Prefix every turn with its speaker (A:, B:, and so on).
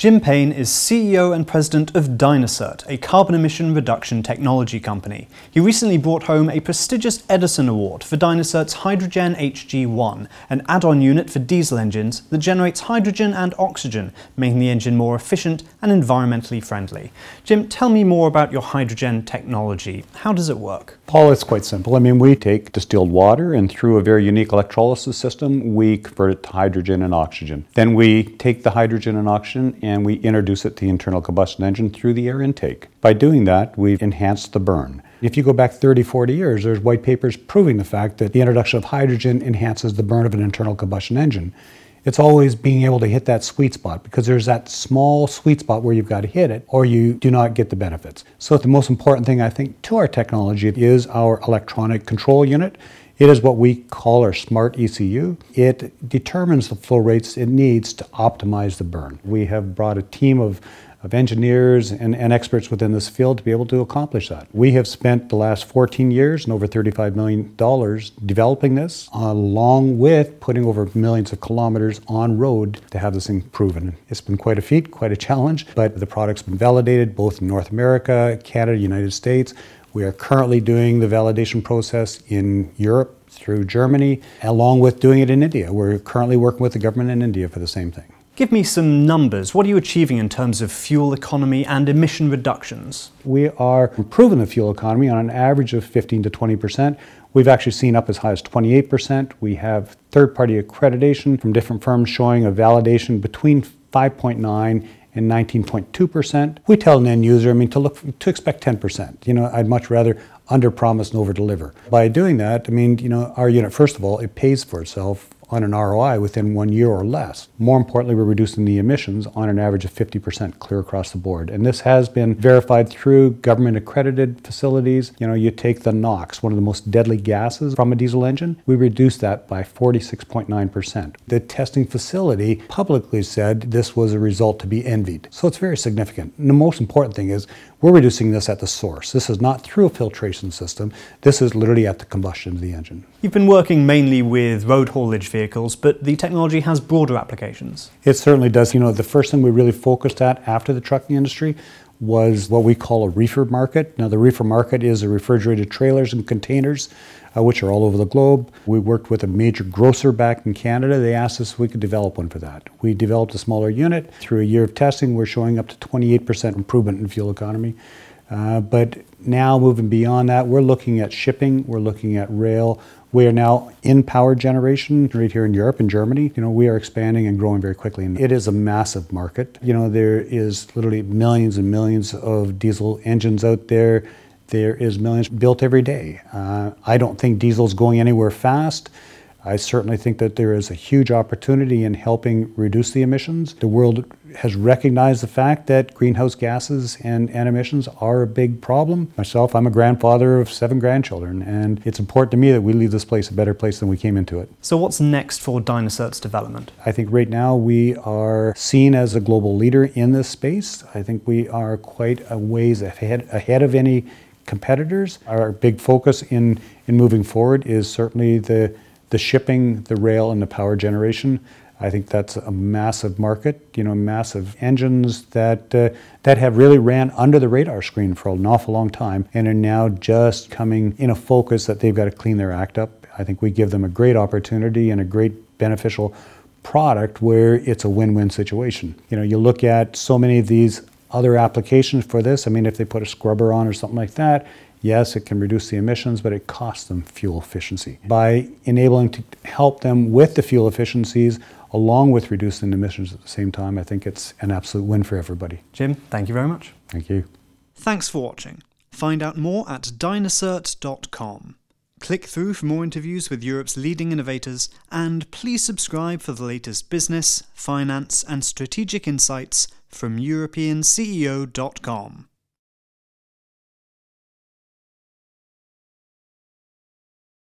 A: Jim Payne is CEO and president of Dynacert, a carbon emission reduction technology company. He recently brought home a prestigious Edison Award for Dynacert's HydraGEN HG1, an add-on unit for diesel engines that generates hydrogen and oxygen, making the engine more efficient and environmentally friendly. Jim, tell me more about your hydrogen technology. How does it work?
B: Paul, it's quite simple. I mean, we take distilled water and through a very unique electrolysis system, we convert it to hydrogen and oxygen. Then we take the hydrogen and oxygen we introduce it to the internal combustion engine through the air intake. By doing that, we've enhanced the burn. If you go back 30, 40 years, there's white papers proving the fact that the introduction of hydrogen enhances the burn of an internal combustion engine. It's always being able to hit that sweet spot because there's that small sweet spot where you've got to hit it or you do not get the benefits. So, the most important thing I think to our technology is our electronic control unit. It is what we call our smart ECU. It determines the flow rates it needs to optimize the burn. We have brought a team of of engineers and, and, experts within this field to be able to accomplish that. We have spent the last 14 years and over $35 million developing this, along with putting over millions of kilometers on road to have this thing proven. It's been quite a feat, quite a challenge, but the product's been validated both in North America, Canada, United States. We are currently doing the validation process in Europe through Germany, along with doing it in India. We're currently working with the government in India for the same thing.
A: Give me some numbers. What are you achieving in terms of fuel economy and emission reductions?
B: We are improving the fuel economy on an average of 15 to 20 percent. We've actually seen up as high as 28 percent. We have third party accreditation from different firms showing a validation between 5.9 and 19.2%. We tell an end user, I mean, to look to expect 10%. You know, I'd much rather under promise and over deliver. By doing that, I mean, you know, our unit, first of all, it pays for itself on an ROI within one year or less. More importantly, we're reducing the emissions on an average of 50% clear across the board. And this has been verified through government accredited facilities. You know, you take the NOx, one of the most deadly gases from a diesel engine, we reduced that by 46.9%. The testing facility publicly said this was a result to be envied. So it's very significant. And the most important thing is we're reducing this at the source. This is not through a filtration system. This is literally at the combustion of the engine.
A: You've been working mainly with road haulage vehicles, but the technology has broader applications.
B: It certainly does. You know, the first thing we really focused at after the trucking industry was what we call a reefer market. Now, the reefer market is the refrigerated trailers and containers uh, which are all over the globe. We worked with a major grocer back in Canada. They asked us if we could develop one for that. We developed a smaller unit. Through a year of testing, we're showing up to 28% improvement in fuel economy. Uh, but now, moving beyond that, we're looking at shipping, we're looking at rail. We are now in power generation right here in Europe and Germany. You know, we are expanding and growing very quickly. And it is a massive market. You know, there is literally millions and millions of diesel engines out there there is millions built every day. Uh, I don't think diesel's going anywhere fast. I certainly think that there is a huge opportunity in helping reduce the emissions. The world has recognized the fact that greenhouse gases and, and, emissions are a big problem. Myself, I'm a grandfather of seven grandchildren, and it's important to me that we leave this place a better place than we came into it.
A: So, what's next for Dynacert's development?
B: I think right now we are seen as a global leader in this space. I think we are quite a ways ahead, ahead of any competitors. Our big focus in, in moving forward is certainly the, the shipping, the rail, and the power generation. I think that's a massive market, you know, massive engines that uh, that have really ran under the radar screen for an awful long time and are now just coming in a focus that they've got to clean their act up. I think we give them a great opportunity and a great beneficial product where it's a win-win situation. You know, you look at so many of these other applications for this. I mean, if they put a scrubber on or something like that, yes, it can reduce the emissions, but it costs them fuel efficiency. By enabling to help them with the fuel efficiencies along with reducing emissions at the same time, I think it's an absolute win for everybody.
A: Jim, thank you very much.
B: Thank you.
A: Thanks for watching. Find out more at dynacert.com. Click through for more interviews with Europe's leading innovators, and please subscribe for the latest business, finance, and strategic insights from EuropeanCEO.com.